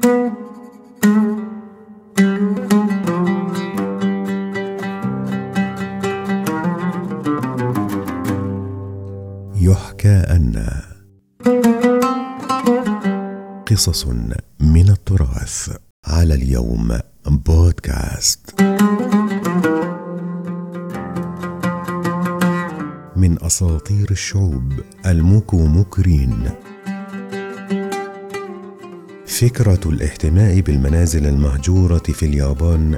يحكى أن قصص من التراث على اليوم بودكاست. من أساطير الشعوب الموكو مكرين فكرة الاهتماء بالمنازل المهجورة في اليابان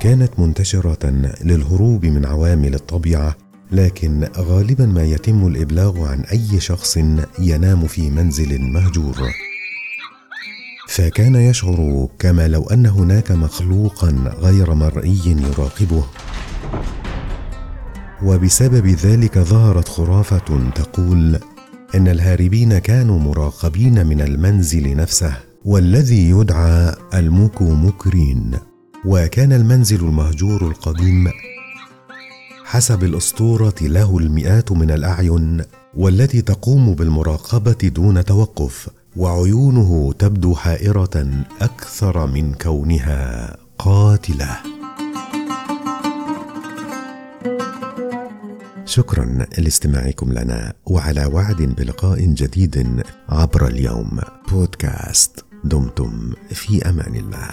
كانت منتشرة للهروب من عوامل الطبيعة لكن غالبا ما يتم الإبلاغ عن أي شخص ينام في منزل مهجور. فكان يشعر كما لو أن هناك مخلوقا غير مرئي يراقبه. وبسبب ذلك ظهرت خرافة تقول إن الهاربين كانوا مراقبين من المنزل نفسه والذي يدعى الموكو مكرين وكان المنزل المهجور القديم حسب الأسطورة له المئات من الأعين والتي تقوم بالمراقبة دون توقف وعيونه تبدو حائرة أكثر من كونها قاتلة. شكرا لاستماعكم لنا وعلى وعد بلقاء جديد عبر اليوم. بودكاست دمتم في أمان الله.